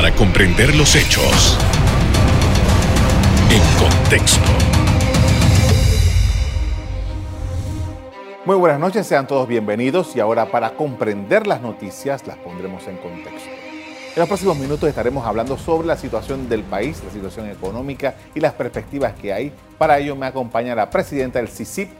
para comprender los hechos en contexto. Muy buenas noches, sean todos bienvenidos y ahora para comprender las noticias las pondremos en contexto. En los próximos minutos estaremos hablando sobre la situación del país, la situación económica y las perspectivas que hay. Para ello me acompaña la presidenta del CICIP,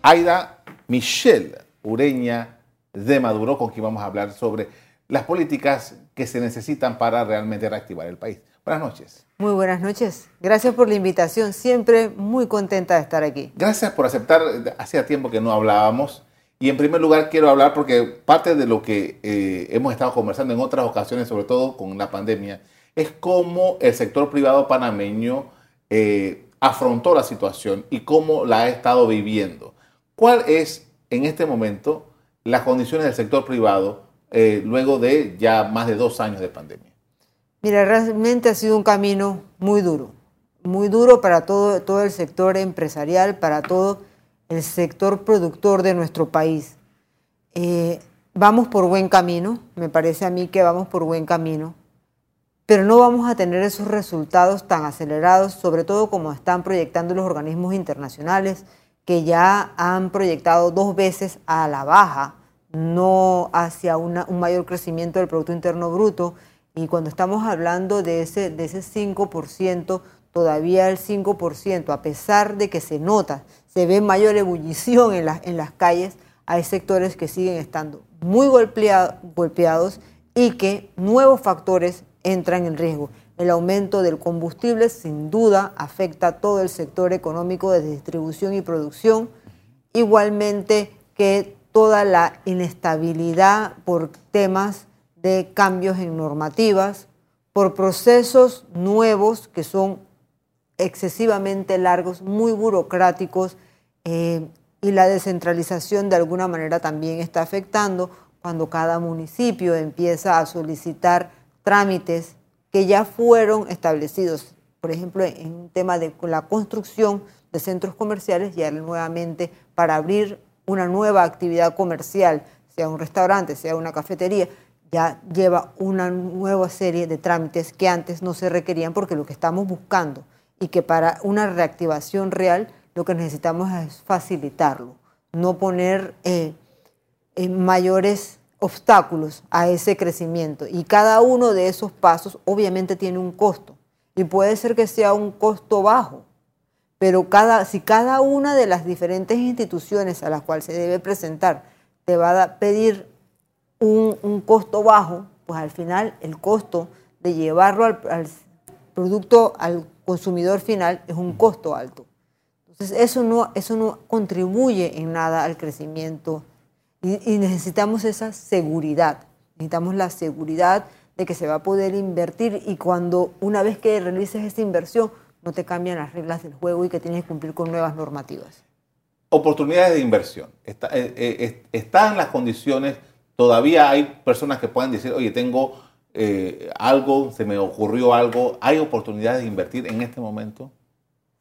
Aida Michelle Ureña de Maduro, con quien vamos a hablar sobre las políticas que se necesitan para realmente reactivar el país. Buenas noches. Muy buenas noches. Gracias por la invitación. Siempre muy contenta de estar aquí. Gracias por aceptar. Hacía tiempo que no hablábamos. Y en primer lugar quiero hablar porque parte de lo que eh, hemos estado conversando en otras ocasiones, sobre todo con la pandemia, es cómo el sector privado panameño eh, afrontó la situación y cómo la ha estado viviendo. ¿Cuál es en este momento las condiciones del sector privado eh, luego de ya más de dos años de pandemia? Mira, realmente ha sido un camino muy duro, muy duro para todo, todo el sector empresarial, para todo el sector productor de nuestro país. Eh, vamos por buen camino, me parece a mí que vamos por buen camino, pero no vamos a tener esos resultados tan acelerados, sobre todo como están proyectando los organismos internacionales, que ya han proyectado dos veces a la baja, no hacia un mayor crecimiento del Producto Interno Bruto. Y cuando estamos hablando de ese, de ese 5%, todavía el 5%, a pesar de que se nota, se ve mayor ebullición en, en las calles, hay sectores que siguen estando muy golpeados y que nuevos factores entran en riesgo. El aumento del combustible sin duda afecta a todo el sector económico de distribución y producción, igualmente que toda la inestabilidad por temas de cambios en normativas, por procesos nuevos que son excesivamente largos, muy burocráticos, eh, y la descentralización de alguna manera también está afectando cuando cada municipio empieza a solicitar trámites que ya fueron establecidos. Por ejemplo, en un tema de la construcción de centros comerciales, ya nuevamente para abrir una nueva actividad comercial, sea un restaurante, sea una cafetería, ya lleva una nueva serie de trámites que antes no se requerían porque lo que estamos buscando y que para una reactivación real lo que necesitamos es facilitarlo, no poner eh, eh, mayores obstáculos a ese crecimiento. Y cada uno de esos pasos obviamente tiene un costo. Y puede ser que sea un costo bajo, pero cada, si cada una de las diferentes instituciones a las cuales se debe presentar te va a pedir un, un costo bajo, pues al final el costo de llevarlo al, producto al consumidor final es un costo alto. Entonces, eso no, eso no contribuye en nada al crecimiento y, necesitamos esa seguridad. Necesitamos la seguridad de que se va a poder invertir y cuando una vez que realices esta inversión no te cambian las reglas del juego y que tienes que cumplir con nuevas normativas. Oportunidades de inversión. Está, eh, eh, están las condiciones, todavía hay personas que pueden decir, oye, tengo eh, algo, se me ocurrió algo, ¿hay oportunidades de invertir en este momento?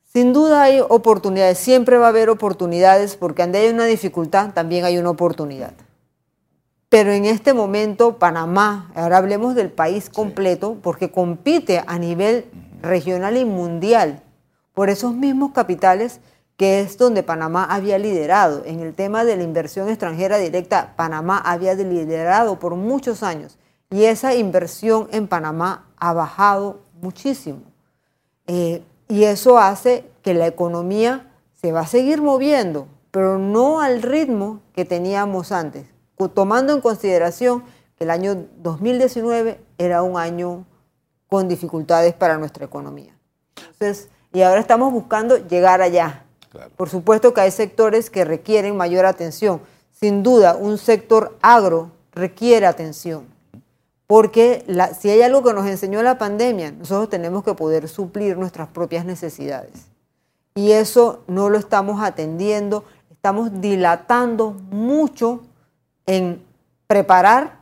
Sin duda hay oportunidades, siempre va a haber oportunidades porque donde hay una dificultad también hay una oportunidad. Pero en este momento Panamá, ahora hablemos del país completo, porque compite a nivel regional y mundial por esos mismos capitales que es donde Panamá había liderado. En el tema de la inversión extranjera directa, Panamá había liderado por muchos años y esa inversión en Panamá ha bajado muchísimo. Eh, y eso hace que la economía se va a seguir moviendo, pero no al ritmo que teníamos antes, tomando en consideración que el año 2019 era un año con dificultades para nuestra economía. Entonces, y ahora estamos buscando llegar allá. Por supuesto que hay sectores que requieren mayor atención. Sin duda, un sector agro requiere atención porque si hay algo que nos enseñó la pandemia, nosotros tenemos que poder suplir nuestras propias necesidades. Y eso no lo estamos atendiendo, estamos dilatando mucho en preparar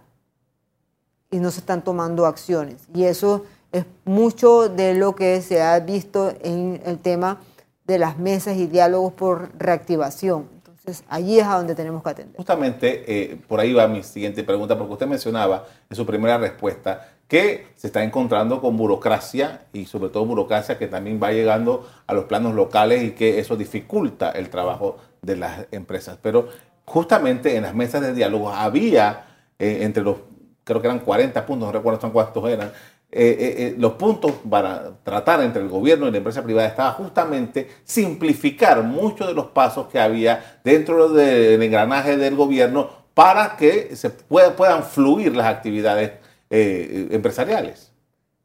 y no se están tomando acciones. Y eso es mucho de lo que se ha visto en el tema de las mesas y diálogos por reactivación. Entonces, allí es a donde tenemos que atender. Justamente, eh, por ahí va mi siguiente pregunta, porque usted mencionaba en su primera respuesta que se está encontrando con burocracia y sobre todo burocracia que también va llegando a los planos locales y que eso dificulta el trabajo de las empresas. Pero justamente en las mesas de diálogo había eh, entre los, creo que eran 40 puntos, no recuerdo cuántos eran, eh, eh, los puntos para tratar entre el gobierno y la empresa privada estaba justamente simplificar muchos de los pasos que había dentro del engranaje del gobierno para que se puedan fluir las actividades empresariales.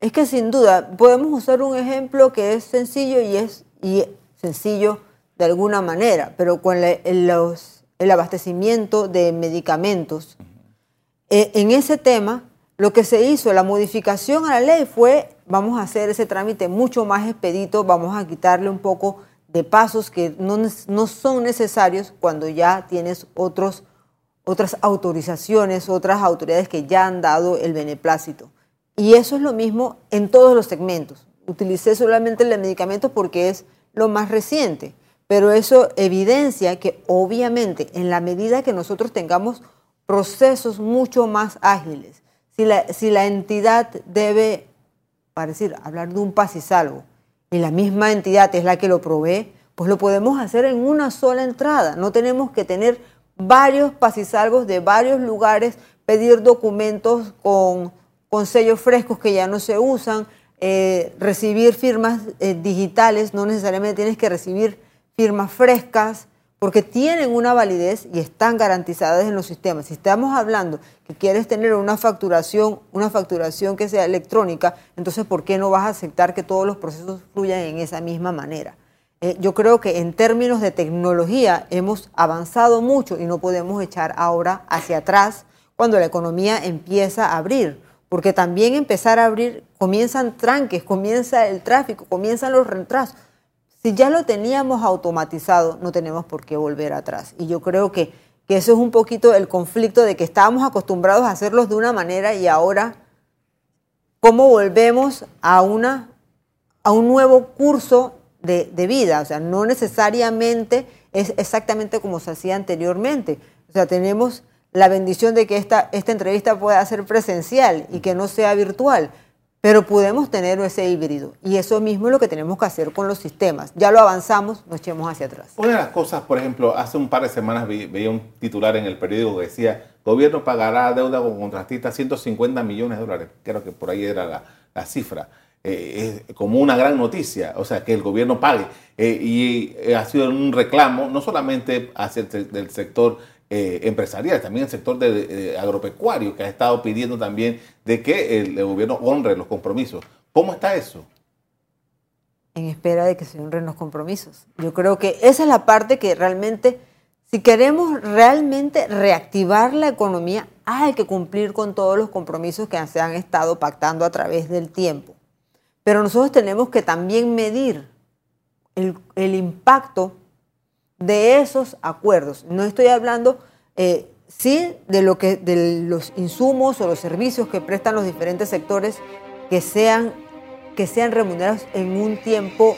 Es que sin duda podemos usar un ejemplo que es sencillo y es y sencillo de alguna manera, pero con los, el abastecimiento de medicamentos, eh, en ese tema, lo que se hizo, la modificación a la ley fue, vamos a hacer ese trámite mucho más expedito, vamos a quitarle un poco de pasos que no, no son necesarios cuando ya tienes otros, otras autorizaciones, otras autoridades que ya han dado el beneplácito. Y eso es lo mismo en todos los segmentos. Utilicé solamente el de medicamentos porque es lo más reciente, pero eso evidencia que obviamente en la medida que nosotros tengamos procesos mucho más ágiles. Si la, entidad debe, para decir, hablar de un pas y salvo, y la misma entidad es la que lo provee, pues lo podemos hacer en una sola entrada. No tenemos que tener varios pasisalvos de varios lugares, pedir documentos con, con sellos frescos que ya no se usan, eh, recibir firmas eh, digitales, no necesariamente tienes que recibir firmas frescas, porque tienen una validez y están garantizadas en los sistemas. Si estamos hablando que quieres tener una facturación, una facturación que sea electrónica, entonces ¿por qué no vas a aceptar que todos los procesos fluyan en esa misma manera? Eh, yo creo que en términos de tecnología hemos avanzado mucho y no podemos echar ahora hacia atrás cuando la economía empieza a abrir, porque también empezar a abrir comienzan tranques, comienza el tráfico, comienzan los retrasos si ya lo teníamos automatizado, no tenemos por qué volver atrás. Y yo creo que, eso es un poquito el conflicto de que estábamos acostumbrados a hacerlos de una manera y ahora, ¿cómo volvemos a, una, a un nuevo curso de, vida? O sea, no necesariamente es exactamente como se hacía anteriormente. O sea, tenemos la bendición de que esta, esta entrevista pueda ser presencial y que no sea virtual pero podemos tener ese híbrido y eso mismo es lo que tenemos que hacer con los sistemas. Ya lo avanzamos, no echemos hacia atrás. Una de las cosas, por ejemplo, hace un par de semanas veía un titular en el periódico que decía, gobierno pagará deuda con contratistas 150 millones de dólares. Creo que por ahí era la, cifra. Eh, es como una gran noticia, o sea, que el gobierno pague. Eh, y eh, ha sido un reclamo no solamente hacia el sector eh, empresarial, también el sector de, agropecuario, que ha estado pidiendo también de que el, gobierno honre los compromisos. ¿Cómo está eso? En espera de que se honren los compromisos. Yo creo que esa es la parte que realmente, si queremos realmente reactivar la economía, hay que cumplir con todos los compromisos que se han estado pactando a través del tiempo. Pero nosotros tenemos que también medir el impacto de esos acuerdos. No estoy hablando, eh, sí, de, lo que, de los insumos o los servicios que prestan los diferentes sectores que sean, que sean remunerados en un tiempo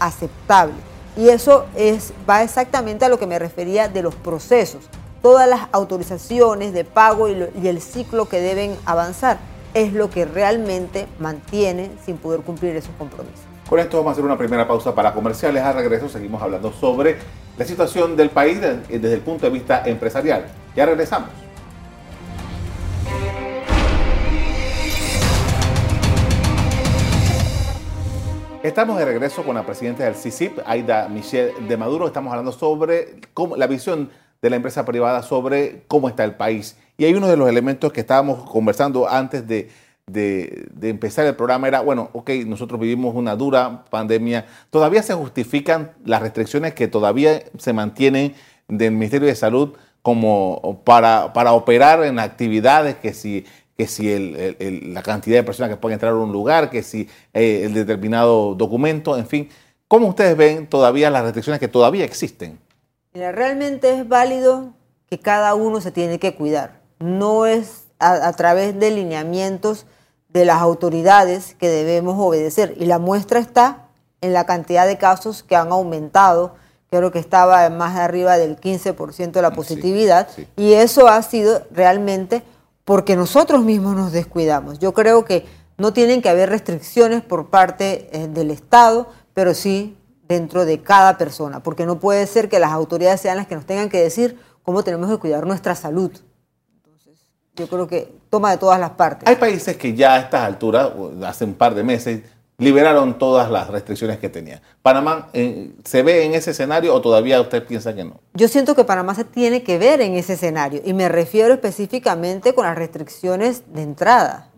aceptable. Y eso es, va exactamente a lo que me refería de los procesos. Todas las autorizaciones de pago y, y el ciclo que deben avanzar es lo que realmente mantiene sin poder cumplir esos compromisos. Con esto vamos a hacer una primera pausa para comerciales. A regreso seguimos hablando sobre la situación del país desde el punto de vista empresarial. Ya regresamos. Estamos de regreso con la presidenta del CICIP, Aida Michelle de Maduro. Estamos hablando sobre la visión de la empresa privada sobre cómo está el país. Y hay uno de los elementos que estábamos conversando antes de, de, empezar el programa era, bueno, ok, nosotros vivimos una dura pandemia, todavía se justifican las restricciones que todavía se mantienen del Ministerio de Salud como para, para operar en actividades que si que si la cantidad de personas que pueden entrar a un lugar, que si eh, el determinado documento, en fin. ¿Cómo ustedes ven todavía las restricciones que todavía existen? Mira, realmente es válido que cada uno se tiene que cuidar. No es a través de lineamientos de las autoridades que debemos obedecer. Y la muestra está en la cantidad de casos que han aumentado. Creo que estaba más arriba del 15% de la positividad. Y eso ha sido realmente porque nosotros mismos nos descuidamos. Yo creo que no tienen que haber restricciones por parte eh, del Estado, pero sí dentro de cada persona, porque no puede ser que las autoridades sean las que nos tengan que decir cómo tenemos que cuidar nuestra salud. Yo creo que toma de todas las partes. Hay países que ya a estas alturas, hace un par de meses, liberaron todas las restricciones que tenía. ¿Panamá eh, se ve en ese escenario o todavía usted piensa que no? Yo siento que Panamá se tiene que ver en ese escenario y me refiero específicamente con las restricciones de entrada.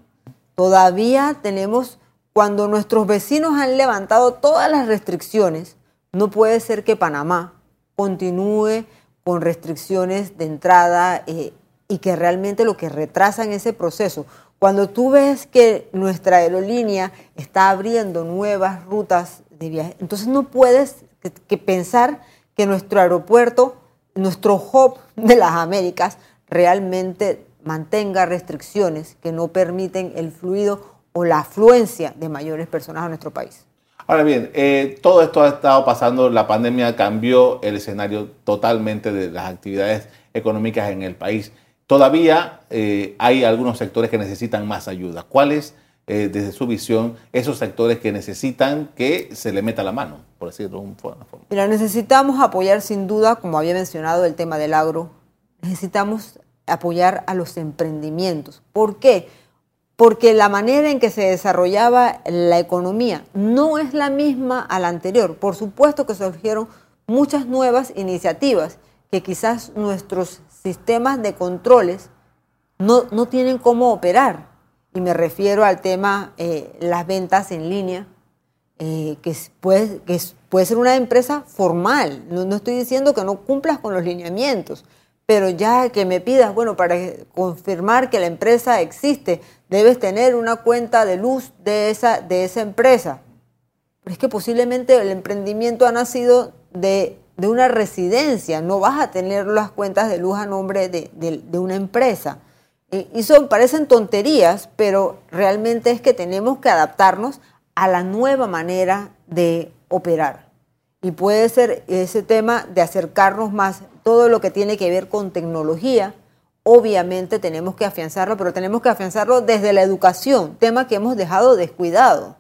Todavía tenemos, cuando nuestros vecinos han levantado todas las restricciones, no puede ser que Panamá continúe con restricciones de entrada eh, y que realmente lo que retrasan ese proceso cuando tú ves que nuestra aerolínea está abriendo nuevas rutas de viaje, entonces no puedes pensar que nuestro aeropuerto, nuestro hub de las Américas, realmente mantenga restricciones que no permiten el fluido o la afluencia de mayores personas a nuestro país. Ahora bien, eh, todo esto ha estado pasando, la pandemia cambió el escenario totalmente de las actividades económicas en el país todavía eh, hay algunos sectores que necesitan más ayuda. ¿Cuáles, eh, desde su visión, esos sectores que necesitan que se le meta la mano, por decirlo de una forma? Mira, necesitamos apoyar sin duda, como había mencionado el tema del agro, necesitamos apoyar a los emprendimientos. ¿Por qué? Porque la manera en que se desarrollaba la economía no es la misma a la anterior. Por supuesto que surgieron muchas nuevas iniciativas que quizás nuestros sistemas de controles no, no tienen cómo operar. Y me refiero al tema eh, las ventas en línea, eh, que, puede, que puede ser una empresa formal. No, no, estoy diciendo que no cumplas con los lineamientos, pero ya que me pidas, bueno, para confirmar que la empresa existe, debes tener una cuenta de luz de esa, de esa empresa. Pero es que posiblemente el emprendimiento ha nacido de de una residencia, no vas a tener las cuentas de luz a nombre de, una empresa. Y, son, parecen tonterías, pero realmente es que tenemos que adaptarnos a la nueva manera de operar. Y puede ser ese tema de acercarnos más, todo lo que tiene que ver con tecnología, obviamente tenemos que afianzarlo, pero tenemos que afianzarlo desde la educación, tema que hemos dejado descuidado.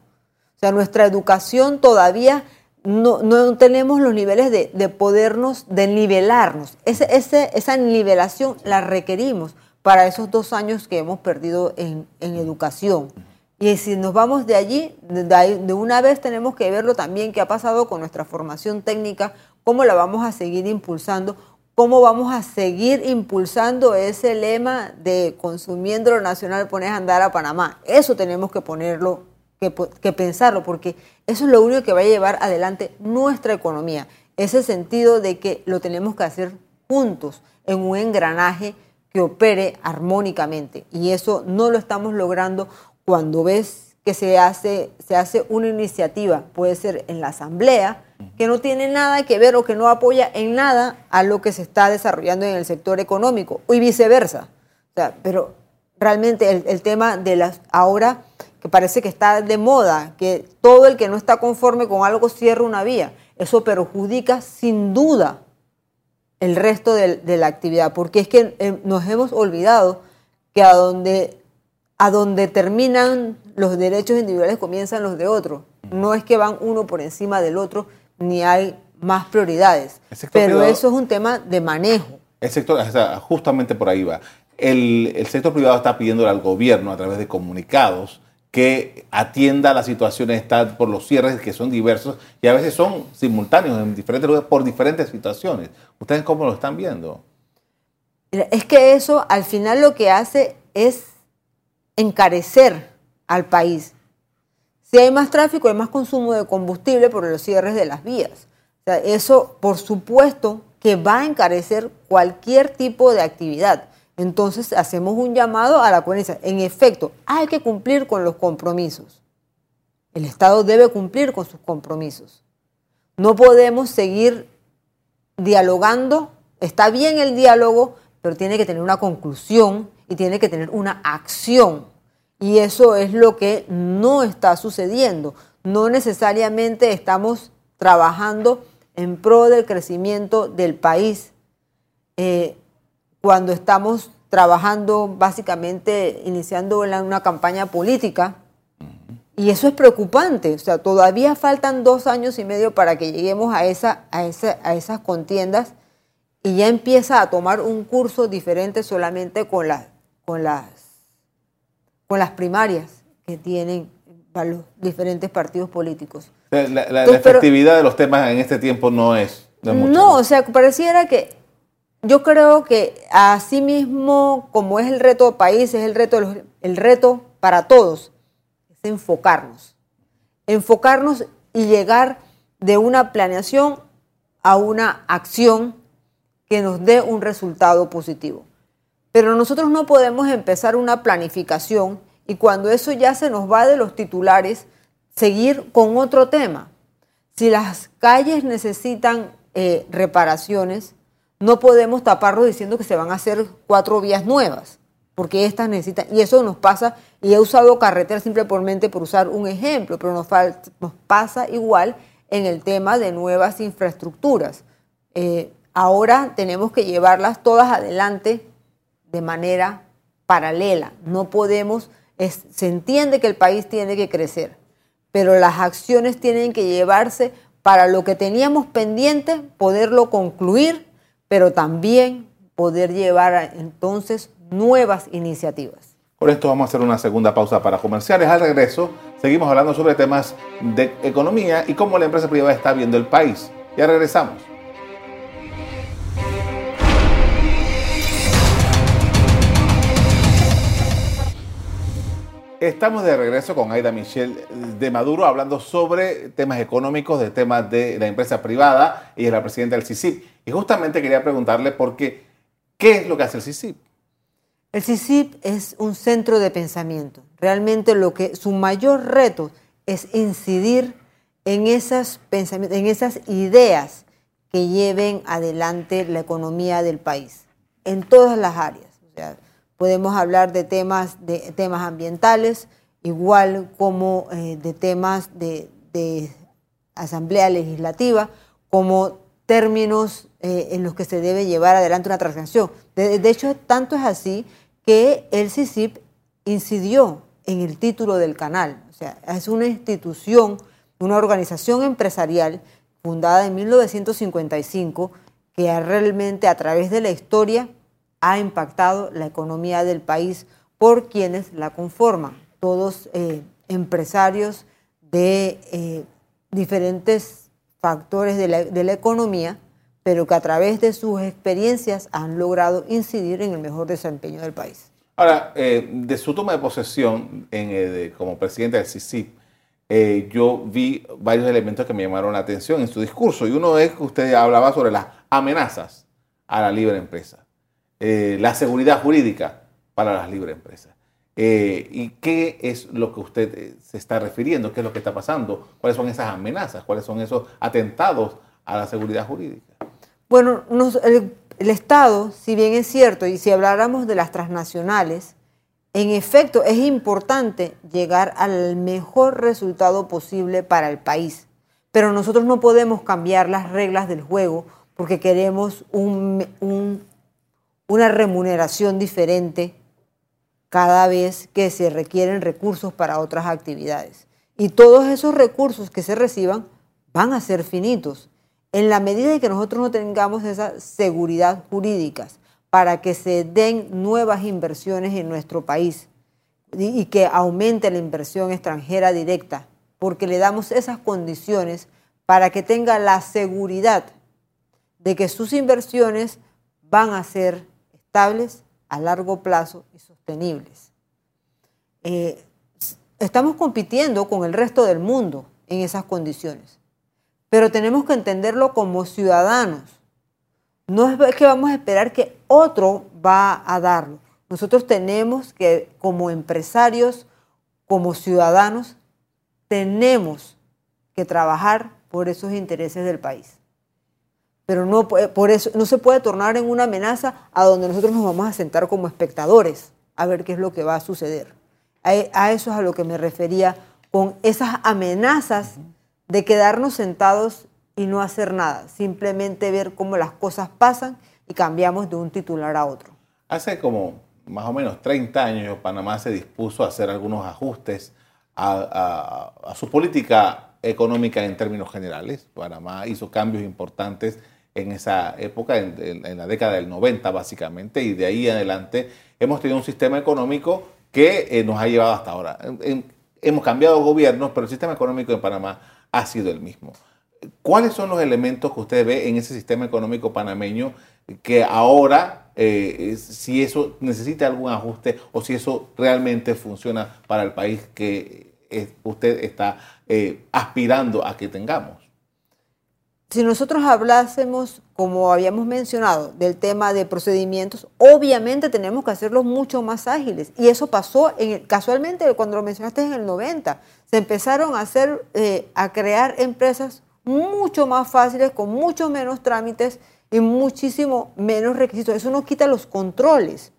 O sea, nuestra educación todavía no, tenemos los niveles de, podernos, de nivelarnos. Esa nivelación la requerimos para esos dos años que hemos perdido en, educación. Y si nos vamos de allí, de, una vez tenemos que verlo también qué ha pasado con nuestra formación técnica, cómo la vamos a seguir impulsando, cómo vamos a seguir impulsando ese lema de consumiendo lo nacional pones a andar a Panamá. Eso tenemos que ponerlo que, pensarlo, porque eso es lo único que va a llevar adelante nuestra economía. Ese sentido de que lo tenemos que hacer juntos en un engranaje que opere armónicamente. Y eso no lo estamos logrando cuando ves que se hace, se hace una iniciativa, puede ser en la asamblea, que no tiene nada que ver o que no apoya en nada a lo que se está desarrollando en el sector económico, y viceversa. pero realmente el, el tema de las ahora parece que está de moda, que todo el que no está conforme con algo cierra una vía. Eso perjudica sin duda el resto de, la actividad, porque es que eh, nos hemos olvidado que a donde, a donde terminan los derechos individuales comienzan los de otros. No es que van uno por encima del otro, ni hay más prioridades. Pero eso es un tema de manejo. El sector, justamente por ahí va. El, el sector privado está pidiendo al gobierno a través de comunicados que atienda las situaciones está por los cierres que son diversos y a veces son simultáneos en diferentes lugares por diferentes situaciones. ¿Ustedes cómo lo están viendo? Es que eso al final lo que hace es encarecer al país. Si hay más tráfico, hay más consumo de combustible por los cierres de las vías. eso, por supuesto, que va a encarecer cualquier tipo de actividad. Entonces hacemos un llamado a la coherencia. En efecto, hay que cumplir con los compromisos. El Estado debe cumplir con sus compromisos. No podemos seguir dialogando. Está bien el diálogo, pero tiene que tener una conclusión y tiene que tener una acción. Y eso es lo que no está sucediendo. No necesariamente estamos trabajando en pro del crecimiento del país. Eh, cuando estamos trabajando básicamente, iniciando una campaña política. Y eso es preocupante. O sea, todavía faltan dos años y medio para que lleguemos a, esa, a, a esas contiendas y ya empieza a tomar un curso diferente solamente con, con, las, con las primarias que tienen los diferentes partidos políticos. La, efectividad de los temas en este tiempo no es... no, o sea, pareciera que yo creo que así mismo como es el reto país, es el reto, el reto para todos, es enfocarnos. Enfocarnos y llegar de una planeación a una acción que nos dé un resultado positivo. Pero nosotros no podemos empezar una planificación y cuando eso ya se nos va de los titulares, seguir con otro tema. Si las calles necesitan eh, reparaciones, no podemos taparlo diciendo que se van a hacer cuatro vías nuevas, porque estas necesitan, y eso nos pasa, y he usado carretera simplemente por usar un ejemplo, pero nos, nos pasa igual en el tema de nuevas infraestructuras. Eh, ahora tenemos que llevarlas todas adelante de manera paralela. No podemos, se entiende que el país tiene que crecer, pero las acciones tienen que llevarse para lo que teníamos pendiente, poderlo concluir pero también poder llevar entonces nuevas iniciativas. Por esto vamos a hacer una segunda pausa para comerciales. Al regreso seguimos hablando sobre temas de economía y cómo la empresa privada está viendo el país. Ya regresamos. Estamos de regreso con Aida Michelle de Maduro hablando sobre temas económicos, de temas de la empresa privada. y es la presidenta del CICIP. Y justamente quería preguntarle por qué, ¿qué es lo que hace el CICIP? El CICIP es un centro de pensamiento. Realmente lo que su mayor reto es incidir en esas pensamientos, en esas ideas que lleven adelante la economía del país, en todas las áreas. O sea, Podemos hablar de temas, de temas ambientales, igual como eh, de temas de, asamblea legislativa, como términos eh, en los que se debe llevar adelante una transacción. De, hecho, tanto es así que el CICIP incidió en el título del canal. O sea, es una institución, una organización empresarial fundada en 1955 que realmente a través de la historia ha impactado la economía del país por quienes la conforman, todos eh, empresarios de eh, diferentes factores de la, economía, pero que a través de sus experiencias han logrado incidir en el mejor desempeño del país. Ahora, eh, de su toma de posesión como presidente del CICIP, yo vi varios elementos que me llamaron la atención en su discurso. Y uno es que usted hablaba sobre las amenazas a la libre empresa. Eh, la seguridad jurídica para las libres empresas. Eh, ¿Y qué es lo que usted eh, se está refiriendo? ¿Qué es lo que está pasando? ¿Cuáles son esas amenazas? ¿Cuáles son esos atentados a la seguridad jurídica? Bueno, el, Estado, si bien es cierto, y si habláramos de las transnacionales, en efecto es importante llegar al mejor resultado posible para el país. Pero nosotros no podemos cambiar las reglas del juego porque queremos un una remuneración diferente cada vez que se requieren recursos para otras actividades. Y todos esos recursos que se reciban van a ser finitos en la medida en que nosotros no tengamos esa seguridad jurídica para que se den nuevas inversiones en nuestro país y que aumente la inversión extranjera directa, porque le damos esas condiciones para que tenga la seguridad de que sus inversiones van a ser estables a largo plazo y sostenibles. Eh, estamos compitiendo con el resto del mundo en esas condiciones, pero tenemos que entenderlo como ciudadanos. No es que vamos a esperar que otro va a darlo. Nosotros tenemos que, como empresarios, como ciudadanos, tenemos que trabajar por esos intereses del país pero no, por eso, no se puede tornar en una amenaza a donde nosotros nos vamos a sentar como espectadores a ver qué es lo que va a suceder. A, eso es a lo que me refería con esas amenazas de quedarnos sentados y no hacer nada, simplemente ver cómo las cosas pasan y cambiamos de un titular a otro. Hace como más o menos 30 años Panamá se dispuso a hacer algunos ajustes a, su política económica en términos generales. Panamá hizo cambios importantes en esa época, en, la década del 90 básicamente, y de ahí adelante hemos tenido un sistema económico que eh, nos ha llevado hasta ahora. hemos cambiado gobiernos, pero el sistema económico en Panamá ha sido el mismo. ¿Cuáles son los elementos que usted ve en ese sistema económico panameño que ahora, eh, si eso necesita algún ajuste o si eso realmente funciona para el país que eh, usted está aspirando a que tengamos? Si nosotros hablásemos, como habíamos mencionado, del tema de procedimientos, obviamente tenemos que hacerlos mucho más ágiles. Y eso pasó en, casualmente cuando lo mencionaste en el 90. Se empezaron a hacer, a crear empresas mucho más fáciles, con mucho menos trámites y muchísimo menos requisitos. Eso no quita los controles,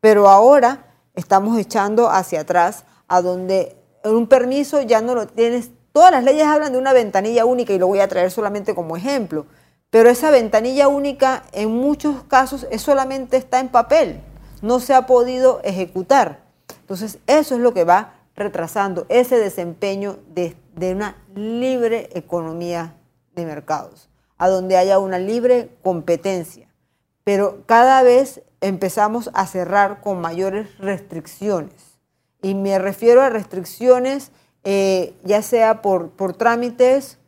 pero ahora estamos echando hacia atrás a donde un permiso ya no lo tienes. Todas las leyes hablan de una ventanilla única y lo voy a traer solamente como ejemplo, pero esa ventanilla única en muchos casos es solamente está en papel, no se ha podido ejecutar. Entonces eso es lo que va retrasando ese desempeño de, de una libre economía de mercados, a donde haya una libre competencia. Pero cada vez empezamos a cerrar con mayores restricciones. Y me refiero a restricciones eh, ya sea por, por, trámites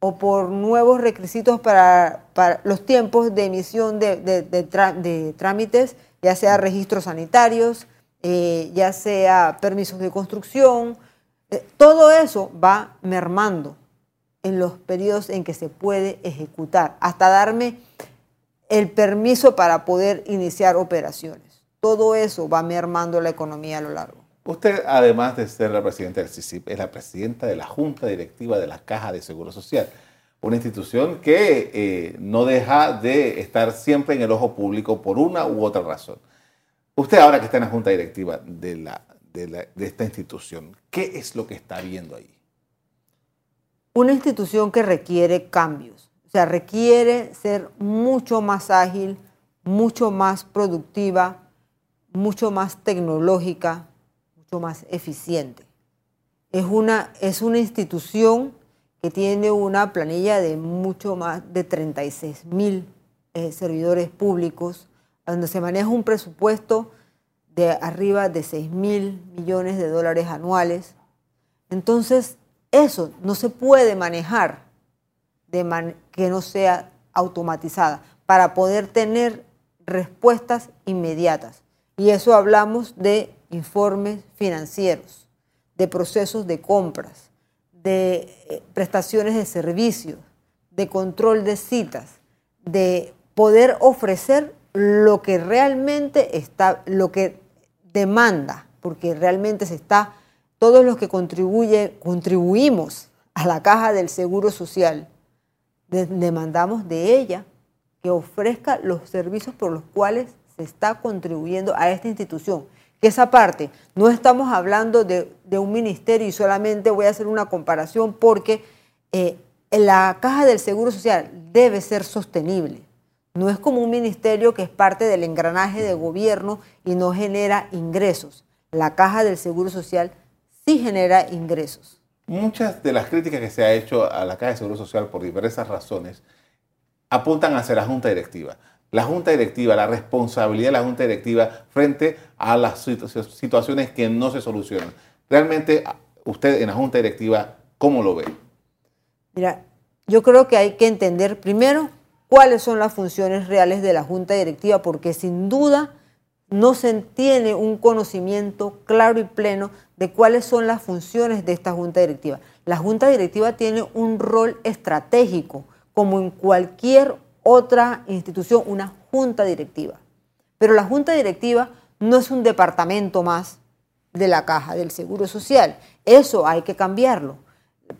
o por nuevos requisitos para, para los tiempos de emisión de, de, trámites, ya sea registros sanitarios, eh, ya sea permisos de construcción, eh, todo eso va mermando en los periodos en que se puede ejecutar, hasta darme el permiso para poder iniciar operaciones. Todo eso va mermando la economía a lo largo. Usted, además de ser la presidenta del CICIP, es la presidenta de la Junta Directiva de la Caja de Seguro Social, una institución que eh, no deja de estar siempre en el ojo público por una u otra razón. Usted ahora que está en la Junta Directiva de de, esta institución. ¿Qué es lo que está viendo ahí? Una institución que requiere cambios, o sea, requiere ser mucho más ágil, mucho más productiva, mucho más tecnológica, mucho más eficiente. Es una, es una institución que tiene una planilla de mucho más de 36 mil eh, servidores públicos, donde se maneja un presupuesto de arriba de 6 mil millones de dólares anuales. Entonces, eso no se puede manejar de que no sea automatizada para poder tener respuestas inmediatas. Y eso hablamos de informes financieros, de procesos de compras, de eh, prestaciones de servicios, de control de citas, de poder ofrecer lo que realmente está, lo que demanda, porque realmente se está, todos los que contribuye, contribuimos a la caja del Seguro Social, demandamos de ella que ofrezca los servicios por los cuales se está contribuyendo a esta institución. Que esa parte, no estamos hablando de, un ministerio y solamente voy a hacer una comparación porque eh, la caja del Seguro Social debe ser sostenible. No es como un ministerio que es parte del engranaje de gobierno y no genera ingresos. La caja del Seguro Social sí genera ingresos. Muchas de las críticas que se ha hecho a la caja de Seguro Social por diversas razones apuntan hacia la junta directiva. La junta directiva, la responsabilidad de la junta directiva frente a las situaciones que no se solucionan. Realmente, usted en la junta directiva, ¿cómo lo ve? Mira, yo creo que hay que entender primero cuáles son las funciones reales de la Junta Directiva, porque sin duda no se tiene un conocimiento claro y pleno de cuáles son las funciones de esta Junta Directiva. La Junta Directiva tiene un rol estratégico, como en cualquier otra institución, una Junta Directiva. Pero la Junta Directiva no es un departamento más de la caja del Seguro Social. Eso hay que cambiarlo.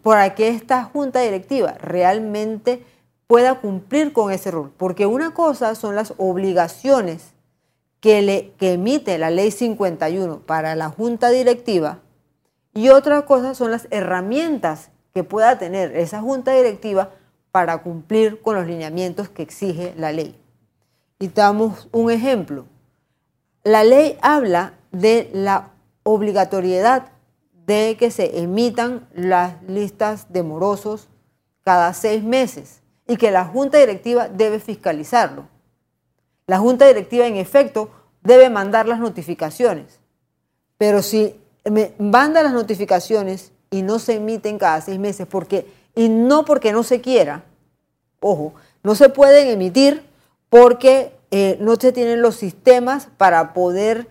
Para que esta Junta Directiva realmente pueda cumplir con ese rol. Porque una cosa son las obligaciones que, le, que emite la ley 51 para la junta directiva y otra cosa son las herramientas que pueda tener esa junta directiva para cumplir con los lineamientos que exige la ley. Y un ejemplo. la ley habla de la obligatoriedad de que se emitan las listas de morosos cada seis meses y que la Junta Directiva debe fiscalizarlo. La Junta Directiva, en efecto, debe mandar las notificaciones. Pero si me manda las notificaciones y no se emiten cada seis meses, porque, y no porque no se quiera, ojo, no se pueden emitir porque eh, no se tienen los sistemas para poder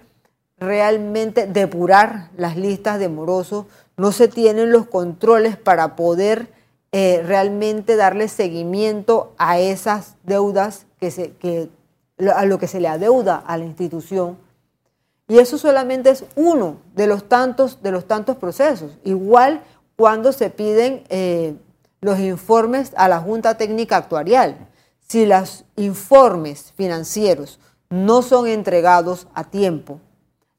realmente depurar las listas de morosos, no se tienen los controles para poder eh, realmente darle seguimiento a esas deudas que se, que, a lo que se le adeuda a la institución. Y eso solamente es uno de los tantos, de los tantos procesos. Igual cuando se piden eh, los informes a la Junta Técnica Actuarial. Si los informes financieros no son entregados a tiempo,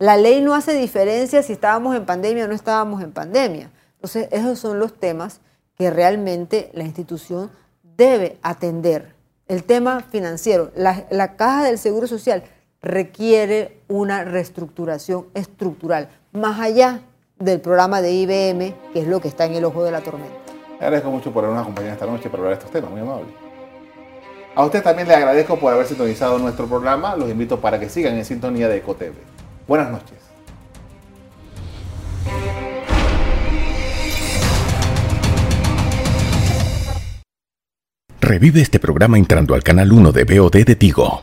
la ley no hace diferencia si estábamos en pandemia o no estábamos en pandemia. Entonces, esos son los temas que realmente la institución debe atender. El tema financiero, la, caja del Seguro Social requiere una reestructuración estructural, más allá del programa de IBM, que es lo que está en el ojo de la tormenta. Le agradezco mucho por habernos acompañado esta noche para hablar de estos temas, muy amable. A usted también le agradezco por haber sintonizado nuestro programa. Los invito para que sigan en sintonía de EcoTV. Buenas noches. Revive este programa entrando al canal 1 de BOD de Tigo.